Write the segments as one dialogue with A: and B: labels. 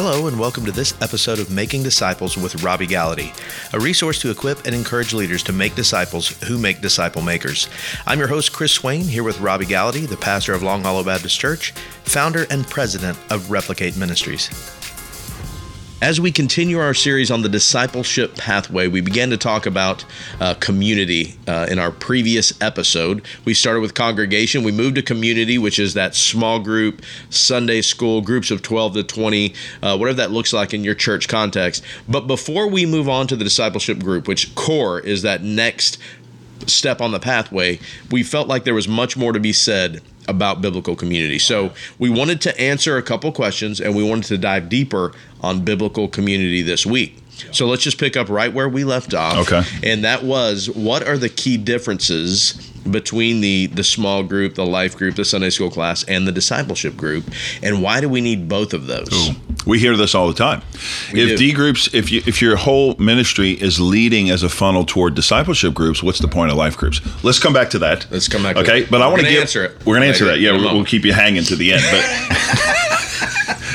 A: Hello, and welcome to this episode of Making Disciples with Robby Gallaty, a resource to equip and encourage leaders to make disciples who make disciple makers. I'm your host, Chris Swain, here with Robby Gallaty, the pastor of Long Hollow Baptist Church, founder and president of Replicate Ministries. As we continue our series on the discipleship pathway, we began to talk about uh, community uh, in our previous episode. We started with congregation, we moved to community, which is that small group, Sunday school, groups of 12 to 20, uh, whatever that looks like in your church context. But before we move on to the discipleship group, which core is that next step on the pathway, we felt like there was much more to be said about biblical community. So we wanted to answer a couple questions and we wanted to dive deeper on biblical community this week. So let's just pick up right where we left off.
B: Okay.
A: And that was what are the key differences between the the small group, the life group, the Sunday school class, and the discipleship group, and why do we need both of those?
B: Ooh, we hear this all the time.
A: We
B: if
A: do.
B: D groups, if you if your whole ministry is leading as a funnel toward discipleship groups, what's the point of life groups? Let's come back to that.
A: Let's come back to
B: Okay, but I want to get
A: answer it.
B: We're going to answer
A: Okay,
B: that. Yeah, we'll, we'll keep you hanging to the end, but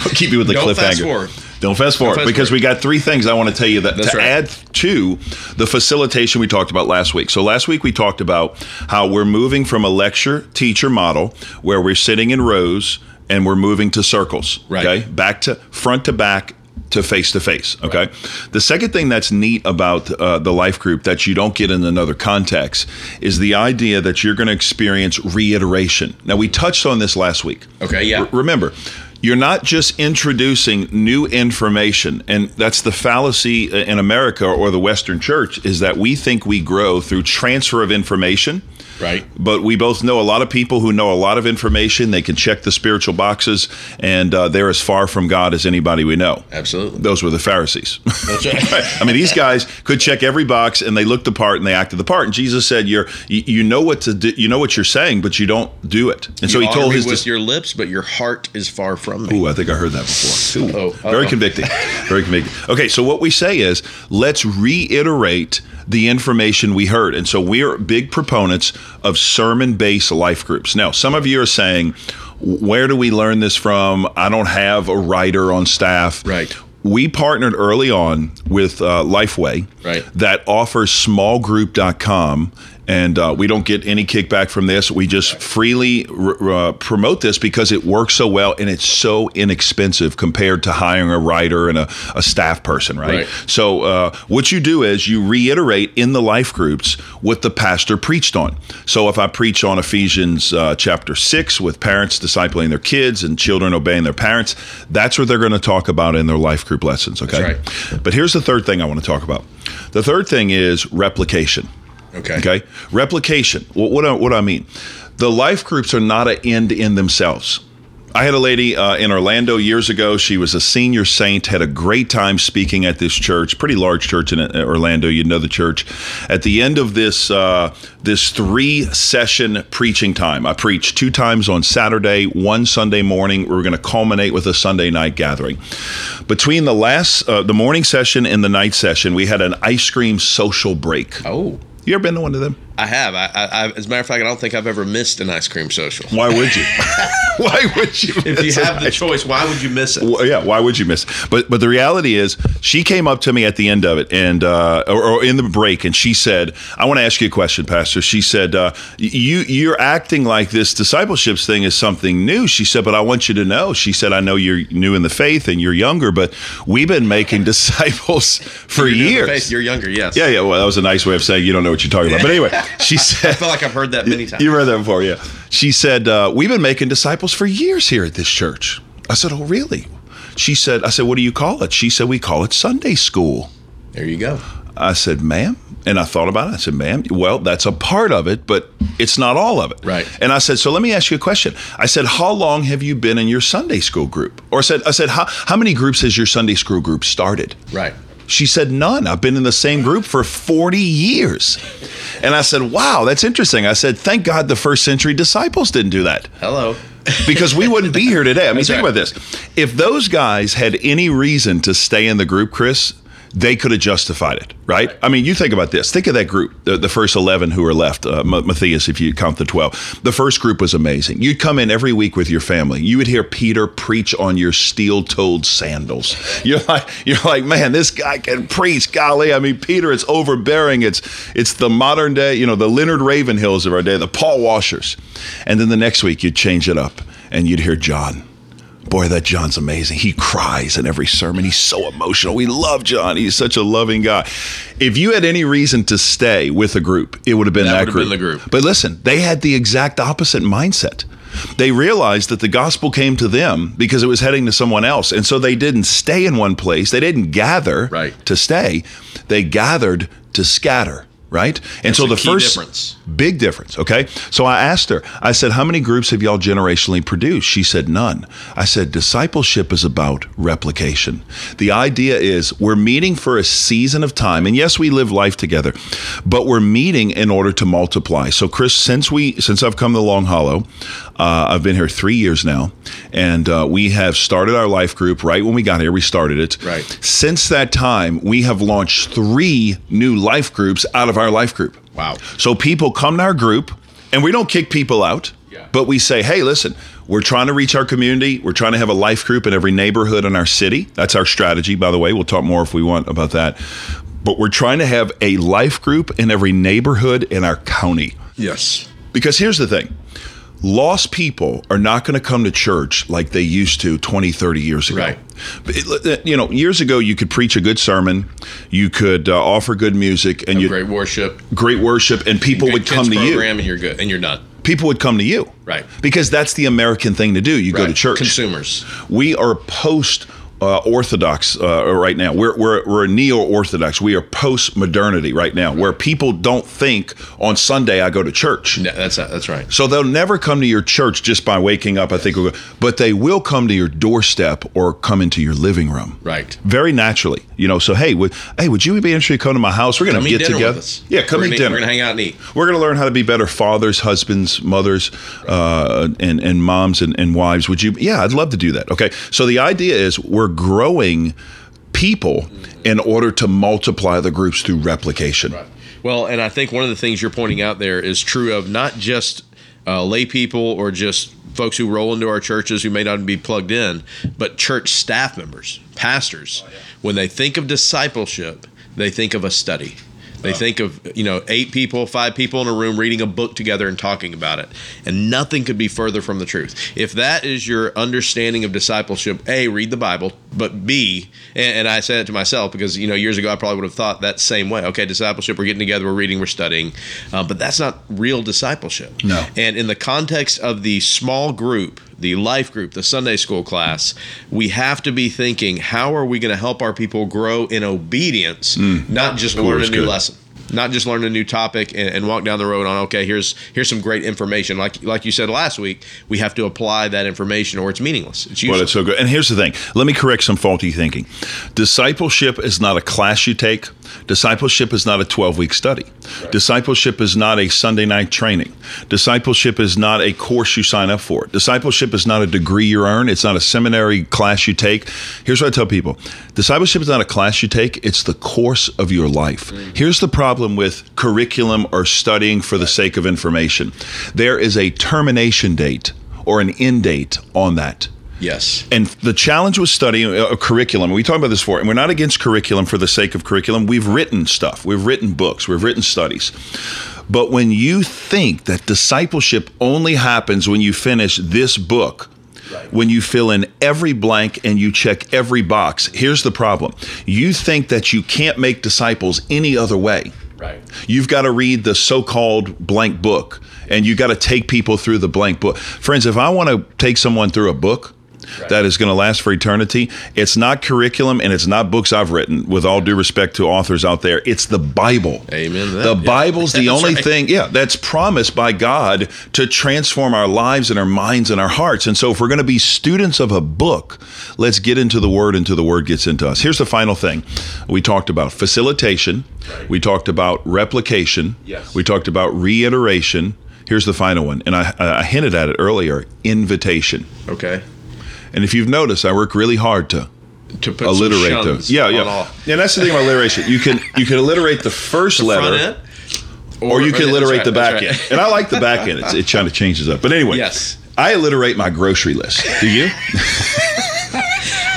B: we'll keep you with the
A: Don't
B: cliffhanger.
A: fast forward.
B: Don't fast forward
A: fast
B: because
A: forward.
B: we got three things I want to tell you that
A: That's
B: to
A: right.
B: add to the facilitation we talked about last week. So last week we talked about how we're moving from a lecture teacher model where we're sitting in rows and we're moving to circles.
A: Right.
B: Okay, back to front to back to face to face. Okay. The second thing that's neat about uh, the life group that you don't get in another context is the idea that you're going to experience reiteration. Now we touched on this last week.
A: Okay, yeah.
B: R- remember, you're not just introducing new information, and that's the fallacy uh, in America or the Western church is that we think we grow through transfer of information.
A: Right.
B: But we both know a lot of people who know a lot of information. They can check the spiritual boxes, and uh, they're as far from God as anybody we know.
A: Absolutely.
B: Those were the Pharisees.
A: That's right.
B: I mean, these guys could check every box, and they looked the part, and they acted the part. And Jesus said, "You're, you, you know what to do, you know what you're saying, but you don't do it." And so he told his
A: with
B: dis-
A: your lips, but your heart is far from me.
B: Ooh, I think I heard that before. Ooh,
A: Oh,
B: very
A: uh-oh.
B: convicting. Very convicting. Okay, so what we say is let's reiterate the information we heard. And so we're big proponents of sermon based life groups. Now, some of you are saying, where do we learn this from? I don't have a writer on staff.
A: Right.
B: We partnered early on with uh, Lifeway
A: Right.
B: that offers smallgroup.com. And uh, we don't get any kickback from this. We just freely r- uh, promote this because it works so well and it's so inexpensive compared to hiring a writer and a, a staff person, right?
A: Right.
B: So, uh, what you do is you reiterate in the life groups what the pastor preached on. So, if I preach on Ephesians uh, chapter 6 with parents discipling their kids and children obeying their parents, that's what they're going to talk about in their life group lessons, okay?
A: That's
B: But here's the third thing I want to talk about the third thing is replication.
A: Okay.
B: Okay. Replication. What, what, do- what do I mean? The life groups are not an end in themselves. I had a lady uh, in Orlando years ago. She was a senior saint, had a great time speaking at this church, pretty large church in uh, Orlando. You know the church. At the end of this uh, this three session preaching time, I preached two times on Saturday, one Sunday morning. We were going to culminate with a Sunday night gathering. Between the last uh, the morning session and the night session, we had an ice cream social break.
A: Oh,
B: You ever been to one of them?
A: I have. I, I, I, as a matter of fact, I don't think I've ever missed an ice cream social.
B: Why would you? why would you?
A: If you have the
B: ice-
A: choice, why would you miss it?
B: Well, yeah, why would you miss? But but the reality is, she came up to me at the end of it, and uh, or, or in the break, and she said, "I want to ask you a question, Pastor." She said, uh, "You you're acting like this discipleships thing is something new." She said, "But I want you to know." She said, "I know you're new in the faith and you're younger, but we've been making disciples for
A: You're new in the
B: years."
A: faith, You're younger, yes.
B: yeah, yeah. Well, that was a nice way of saying you don't know what you're talking about. But anyway, she said,
A: I feel like I've heard that many times.
B: You heard that before, yeah. She said, uh, We've been making disciples for years here at this church. I said, Oh, really? She said, I said, What do you call it? She said, We call it Sunday school.
A: there you go.
B: I said, Ma'am? And I thought about it. I said, Ma'am, well, that's a part of it, but it's not all of it.
A: Right.
B: And I said, So let me ask you a question. I said, How long have you been in your Sunday school group? Or I said, I said, How, how many groups has your Sunday school group started?
A: Right.
B: She said, None. I've been in the same group for 40 years. And I said, Wow, that's interesting. I said, Thank God the first century disciples didn't do that
A: Hello.
B: because we wouldn't be here today. I mean,
A: That's
B: think
A: right.
B: about this. If those guys had any reason to stay in the group, Chris, they could have justified it, right? I mean, you think about this. Think of that group, the, the first 11 who are left, uh, Matthias, if you count the 12. The first group was amazing. You'd come in every week with your family. You would hear Peter preach on your steel toed sandals. You're like, you're like, man, this guy can preach. Golly. I mean, Peter, it's overbearing. It's, it's the modern day, you know, the Leonard Ravenhills of our day, the Paul Washers. And then the next week, you'd change it up and you'd hear John Boy, that John's amazing. He cries in every sermon. He's so emotional. We love John. He's such a loving guy. If you had any reason to stay with a group, it would have been that,
A: that
B: group.
A: Been group.
B: But listen, they had the exact opposite mindset. They realized that the gospel came to them because it was heading to someone else. And so they didn't stay in one place. They didn't gather
A: right.
B: to stay. They gathered to scatter right? And
A: That's
B: so the first
A: difference.
B: big difference, okay? So I asked her, I said, How many groups have y'all generationally produced? She said, None. I said, Discipleship is about replication. The idea is we're meeting for a season of time, and yes, we live life together, but we're meeting in order to multiply. So, Chris, since we since I've come to Long Hollow, uh, I've been here three years now, and uh, we have started our life group right when we got here. We started it.
A: Right.
B: Since that time, we have launched three new life groups out of our life group.
A: Wow.
B: So people come to our group, and we don't kick people out,
A: yeah.
B: but we say, hey, listen, we're trying to reach our community. We're trying to have a life group in every neighborhood in our city. That's our strategy, by the way. We'll talk more if we want about that. But we're trying to have a life group in every neighborhood in our county.
A: Yes.
B: Because here's the thing lost people are not going to come to church like they used to 20 30 years ago.
A: Right.
B: you know years ago you could preach a good sermon you could uh, offer good music and
A: you
B: great
A: worship.
B: Great worship and people would come to you.
A: and you're good and you're done.
B: People would come to you.
A: Right.
B: Because that's the american thing to do. You
A: right.
B: go to church.
A: Consumers.
B: We are post uh, orthodox uh, right now. We're, we're, we're neo orthodox. We are post modernity right now, where people don't think on Sunday I go to church.
A: Yeah, that's that's right.
B: So they'll never come to your church just by waking up. I think, we'll but they will come to your doorstep or come into your living room.
A: Right.
B: Very naturally, you know. So hey, would hey, would you be interested to come to my house? We're going to get together.
A: Yeah,
B: come
A: we're
B: eat
A: gonna,
B: dinner.
A: We're going to hang out and eat.
B: We're going to learn how to be better fathers, husbands, mothers, uh, and and moms and, and wives. Would you? Yeah, I'd love to do that. Okay. So the idea is we're growing people in order to multiply the groups through replication.
A: Right. Well, and I think one of the things you're pointing out there is true of not just uh, lay people or just folks who roll into our churches who may not be plugged in, but church staff members, pastors. Oh, yeah. When they think of discipleship, they think of a study. They think of, you know, eight people, five people in a room reading a book together and talking about it. And nothing could be further from the truth. If that is your understanding of discipleship, A, read the Bible, but B, and, and I said it to myself because, you know, years ago I probably would have thought that same way. Okay, discipleship, we're getting together, we're reading, we're studying. Uh, but that's not real discipleship.
B: No.
A: And in the context of the small group, the life group, the Sunday school class, we have to be thinking, how are we going to help our people grow in obedience, mm. not just learn a new good. lesson? not just learn a new topic and, and, walk down the road on okay here's here's some great information like like you said last week we have to apply that information or it's meaningless it's useless.
B: well it's so good and here's the thing let me correct some faulty thinking discipleship is not a class you take discipleship is not a 12 week study. Right. discipleship is not a sunday night training. Discipleship is not a course you sign up for. Discipleship is not a degree you earn. It's not a seminary class you take. Here's what i tell people. Discipleship is not a class you take. It's the course of your life. Mm-hmm. here's the problem with curriculum or studying for the sake of information. There is a termination date or an end date on that.
A: Yes.
B: And the challenge with studying a uh, curriculum, we talked about this before, and we're not against curriculum for the sake of curriculum. We've written stuff, we've written books, we've written studies. But when you think that discipleship only happens when you finish this book, Right. When you fill in every blank and you check every box, here's the problem. You think that you can't make disciples any other way.
A: Right.
B: You've got to read the so-called blank book and you got to take people through the blank book. Friends, if I want to take someone through a book, Right. that is going to last for eternity. It's not curriculum and it's not books I've written, with all due respect to authors out there. It's the Bible.
A: Amen.
B: The yeah. Bible's the only right. thing, yeah, that's promised by God to transform our lives and our minds and our hearts. And so, if we're going to be students of a book, let's get into the Word until the Word gets into us. Here's the final thing we talked about facilitation, right. we talked about replication,
A: yes.
B: we talked about reiteration. Here's the final one, and I, I hinted at it earlier invitation.
A: Okay.
B: And if you've noticed, I work really hard to
A: To
B: alliterate those. Yeah, yeah.
A: all-
B: And that's the thing about alliteration. You can you can alliterate the first letter.
A: front end,
B: or you can alliterate
A: right,
B: the back
A: that's
B: end. And I like the back end. It's, it kind of changes up. But anyway,
A: Yes.
B: I alliterate my grocery list. Do you?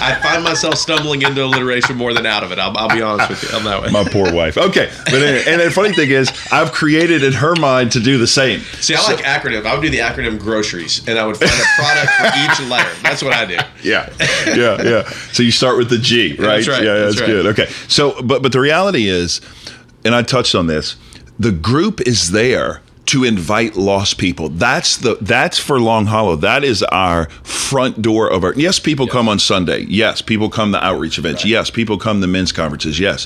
A: I find myself stumbling into alliteration more than out of it. I'll, I'll be honest with you on that way.
B: my poor wife. Okay, but anyway, and the funny thing is, I've created in her mind to do the same.
A: See, I like acronym. I would do the acronym groceries, and I would find a product for each letter. That's what I do.
B: Yeah, yeah, yeah. So you start with the G, right?
A: that's right,
B: Yeah,
A: that's
B: that's,
A: right.
B: good. Okay, so but but the reality is, and I touched on this, the group is there to invite lost people. That's the that's for Long Hollow. That is our front door of our. Yes, people come on Sunday. Yes, people come to outreach events. Yes, people come to men's conferences. Yes,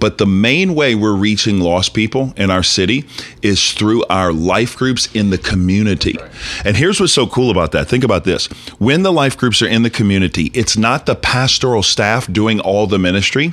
B: but the main way we're reaching lost people in our city is through our life groups in the community. And here's what's so cool about that. Think about this: when the life groups are in the community, it's not the pastoral staff doing all the ministry.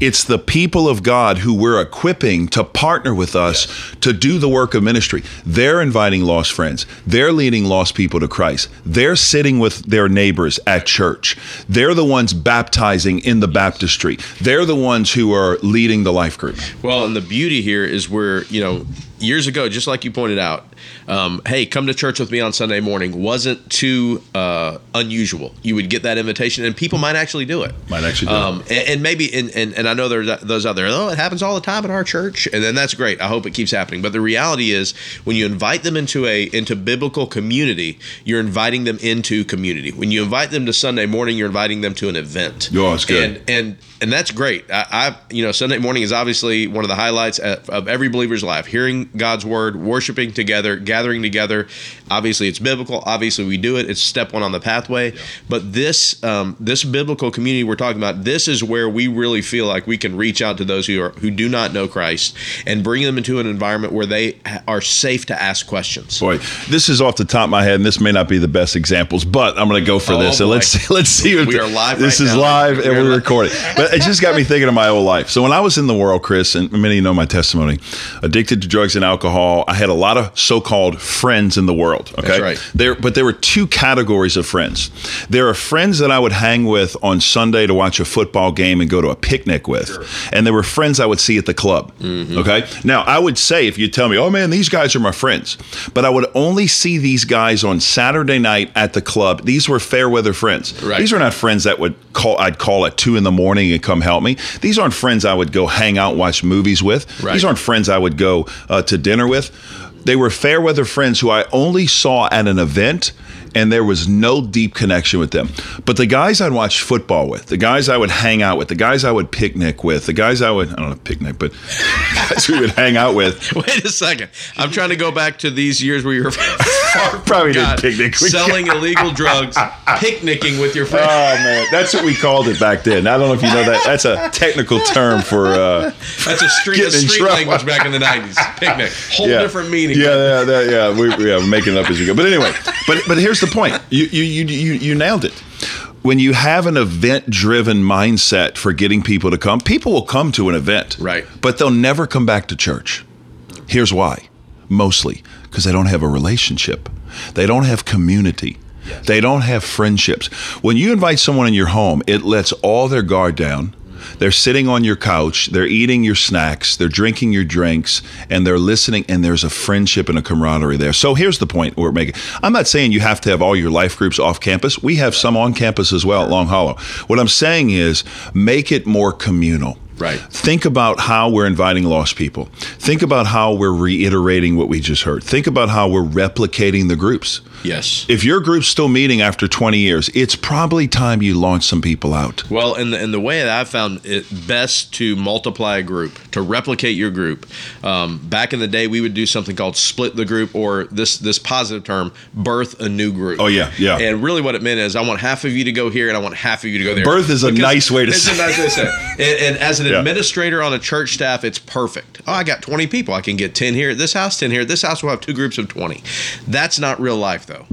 B: It's the people of God who we're equipping to partner with us to do the work of ministry. They're inviting lost friends. They're leading lost people to Christ. They're sitting with their neighbors at church. They're the ones baptizing in the baptistry. They're the ones who are leading the life group.
A: Well, and the beauty here is where, you know, years ago, just like you pointed out, um, hey, come to church with me on Sunday morning wasn't too uh, unusual. You would get that invitation, and people might actually do it.
B: Might actually do it.
A: um, And, and maybe, and, and, and I know there's those out there, oh, it happens all the time at our church. And then that's great. I hope it keeps happening. But the reality is, when you invite them into a into biblical community, you're inviting them into community. When you invite them to Sunday morning, you're inviting them to an event.
B: Oh, that's good.
A: And and and that's great. I, I you know Sunday morning is obviously one of the highlights of of every believer's life. Hearing God's word, worshiping together, gathering together. Obviously, it's biblical. Obviously, we do it. It's step one on the pathway. But this um, this biblical community we're talking about, this is where we really feel like we can reach out to those who are who do not know Christ and bring them into an environment where they are safe to ask questions.
B: Boy, this is off the top of my head, and this may not be the best examples, but I'm going to go for
A: Oh,
B: this. So let's see, let's see. If
A: We are live
B: This
A: right
B: is
A: now.
B: live,
A: We
B: and we're
A: live.
B: recording. But it just got me thinking of my old life. So when I was in the world, Chris, and many of you know my testimony, addicted to drugs and alcohol, I had a lot of so-called friends in the world. Okay,
A: That's right.
B: There, but there were two categories of friends. There are friends that I would hang with on Sunday to watch a football game and go to a picnic with, and there were friends I would see at the club.
A: Mm-hmm.
B: Okay. Now I would say if you tell me, oh man, these guys are my friends, but I would only see these guys on Saturday night at the club. These were fair weather friends.
A: Right.
B: These are not friends that would call. I'd call at two in the morning and come help me. These aren't friends I would go hang out, watch movies with.
A: Right.
B: These aren't friends I would go uh, to dinner with. They were fair weather friends who I only saw at an event, and there was no deep connection with them. But the guys I'd watch football with, the guys I would hang out with, the guys I would picnic with, the guys I would, I don't know, picnic, but guys we would hang out with.
A: Wait a second. I'm trying to go back to these years where you were far
B: Probably didn't picnic with
A: selling illegal drugs, picnicking with your friends.
B: Oh man, that's what we called it back then. I don't know if you know that. That's a technical term for uh,
A: That's a street, a street language back in the '90s. Picnic, whole
B: yeah.
A: different meaning.
B: Yeah, yeah, yeah, yeah. We, yeah, we're making it up as we go. But anyway, but but here's the point. You you you you, you nailed it. When you have an event-driven mindset for getting people to come, people will come to an event,
A: Right.
B: But they'll never come back to church. Here's why: mostly because they don't have a relationship, they don't have community. They don't have friendships. When you invite someone in your home, it lets all their guard down. They're sitting on your couch, they're eating your snacks, they're drinking your drinks, and they're listening, and there's a friendship and a camaraderie there. So here's the point we're making. I'm not saying you have to have all your life groups off campus. We have some on campus as well at Long Hollow. What I'm saying is make it more communal.
A: Right.
B: Think about how we're inviting lost people. Think about how we're reiterating what we just heard. Think about how we're replicating the groups.
A: Yes.
B: If your group's still meeting after 20 years, it's probably time you launch some people out.
A: Well, and the, and the way that I've found it best to multiply a group, to replicate your group. Um, back in the day, we would do something called split the group, or this this positive term, birth a new group.
B: Oh, yeah, yeah.
A: And really, what it meant is, I want half of you to go here, and I want half of you to go there.
B: Birth is a nice way to say
A: a nice way to say it. And, and as an
B: Yeah.
A: administrator on a church staff, it's perfect. Oh, I got 20 people. I can get 10 here at this house, 10 here at this house. We'll have two groups of 20. That's not real life, though. Though.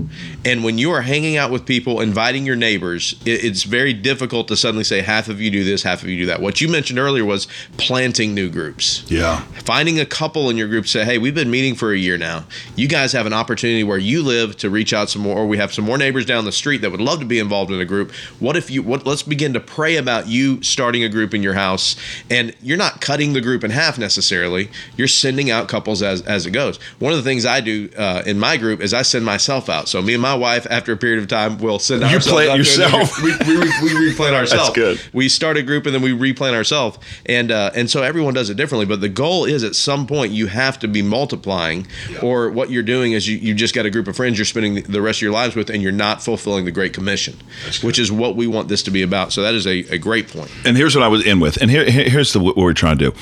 A: And when you are hanging out with people, inviting your neighbors, it, it's very difficult to suddenly say half of you do this, half of you do that. What you mentioned earlier was planting new groups.
B: Yeah.
A: Finding a couple in your group say, hey, we've been meeting for a year now. You guys have an opportunity where you live to reach out some more, or we have some more neighbors down the street that would love to be involved in a group. What if you, what, let's begin to pray about you starting a group in your house. And you're not cutting the group in half necessarily. You're sending out couples as, as it goes. One of the things I do uh, in my group is I send myself out. So me and my wife, after a period of time, will send
B: You
A: ourselves
B: plant
A: out
B: yourself.
A: We, we, we, we replant ourselves.
B: good.
A: We start a group and then we replant ourselves. And uh, and so everyone does it differently. But the goal is at some point you have to be multiplying, or what you're doing is you, you just got a group of friends you're spending the- rest of your lives with, and you're not fulfilling the Great Commission, which is what we want this to be about. So that is a, a great point.
B: And here's what I was in with. And here- here's the, what we're trying to do.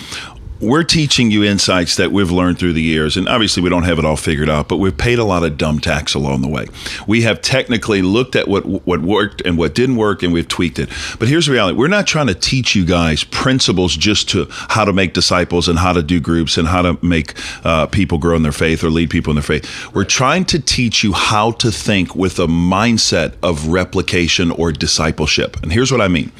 B: We're teaching you insights that we've learned through the years, and obviously we don't have it all figured out, but we've paid a lot of dumb tax along the way. We have technically looked at what what worked and what didn't work, and we've tweaked it. But here's the reality: we're not trying to teach you guys principles just to how to make disciples and how to do groups and how to make uh, people grow in their faith or lead people in their faith. We're trying to teach you how to think with a mindset of replication or discipleship. And here's what I mean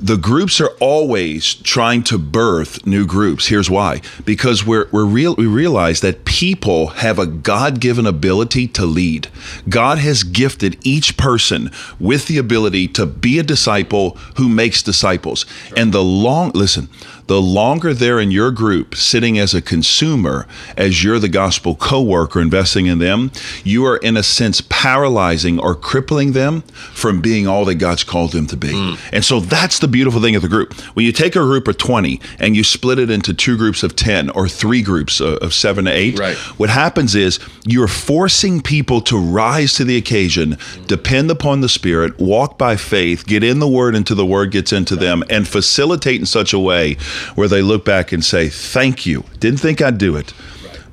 B: the groups are always trying to birth new groups. Here's why: because we're we're real we realize that people have a God-given ability to lead. God has gifted each person with the ability to be a disciple who makes disciples. And the long listen, the longer they're in your group sitting as a consumer as you're the gospel co-worker investing in them you are in a sense paralyzing or crippling them from being all that god's called them to be. Hmm. And so that's the beautiful thing of the group. When you take a group of 20 and you split it into two groups of 10 or three groups of, of 7 to 8
A: Right.
B: what happens is you're forcing people to rise to the occasion, hmm. depend upon the Spirit, walk by faith, get in the Word until the Word gets into them, and facilitate in such a way where they look back and say, Thank you. Didn't think I'd do it,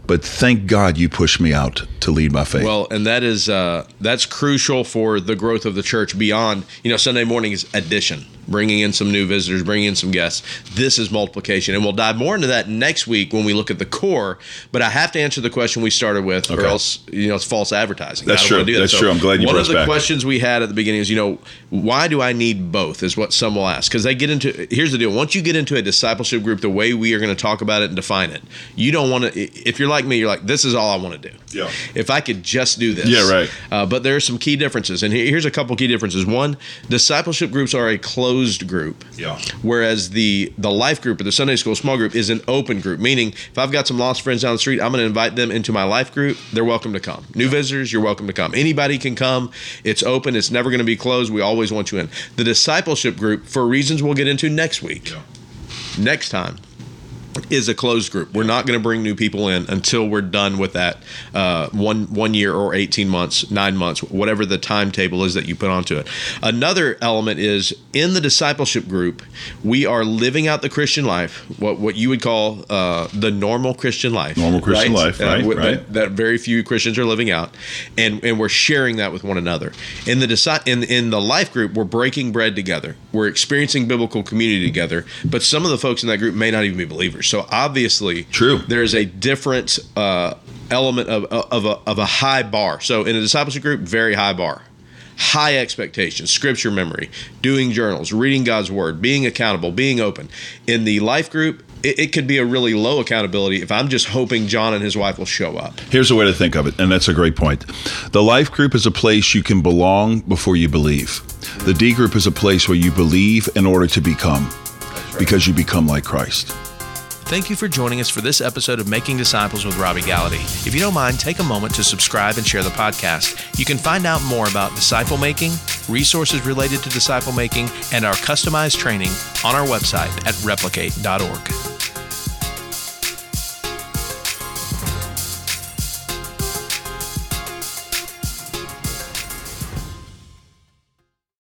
B: but thank God you pushed me out to lead my faith.
A: Well, and that is uh, that's crucial for the growth of the church beyond you know Sunday morning is addition, bringing in some new visitors, bringing in some guests. This is multiplication, and we'll dive more into that next week when we look at the core. But I have to answer the question we started with, or else you know it's false advertising.
B: That's
A: I don't wanna
B: true.
A: do that.
B: That's true. I'm glad you
A: One of the
B: back.
A: questions we had at the beginning is you know why do I need both? Is what some will ask because they get into. Here's the deal: once you get into a discipleship group, the way we are going to talk about it and define it, you don't want to. If you're like me, you're like, this is all I want to do.
B: Yeah.
A: If I could just do this.
B: Yeah, right.
A: Uh, but there are some key differences, and here's a couple key differences. One, discipleship groups are a closed group,
B: Yeah.
A: whereas the the life group or the Sunday school small group is an open group. Meaning, if I've got some lost friends down the street, I'm going to invite them into my life group. They're welcome to come. New visitors, you're welcome to come. Anybody can come. It's open. It's never going to be closed. We always want you in. The discipleship group, for reasons we'll get into next week, next time is a closed group. We're not going to bring new people in until we're done with that uh, one one year or eighteen months, nine months, whatever the timetable is that you put onto it. Another element is in the discipleship group, we are living out the Christian life, what what you would call uh, the normal Christian life.
B: Normal Christian life, right,
A: with-
B: right.
A: That, that very few Christians are living out, and and we're sharing that with one another. In the deci- in in the life group, we're breaking bread together. We're experiencing biblical community together. But some of the folks in that group may not even be believers. So obviously,
B: True.
A: There is a different uh, element of of a, of a high bar. So in a discipleship group, very high bar. High expectations, scripture memory, doing journals, reading God's word, being accountable, being open. In the life group, it, it could be a really low accountability if I'm just hoping John and his wife will show up.
B: Here's a way to think of it, and that's a great point. The life group is a place you can belong before you believe. The D group is a place where you believe in order to become, because you become like Christ.
A: Thank you for joining us for this episode of Making Disciples with Robby Gallaty. If you don't mind, take a moment to subscribe and share the podcast. You can find out more about disciple making, resources related to disciple making, and our customized training on our website at replicate.org.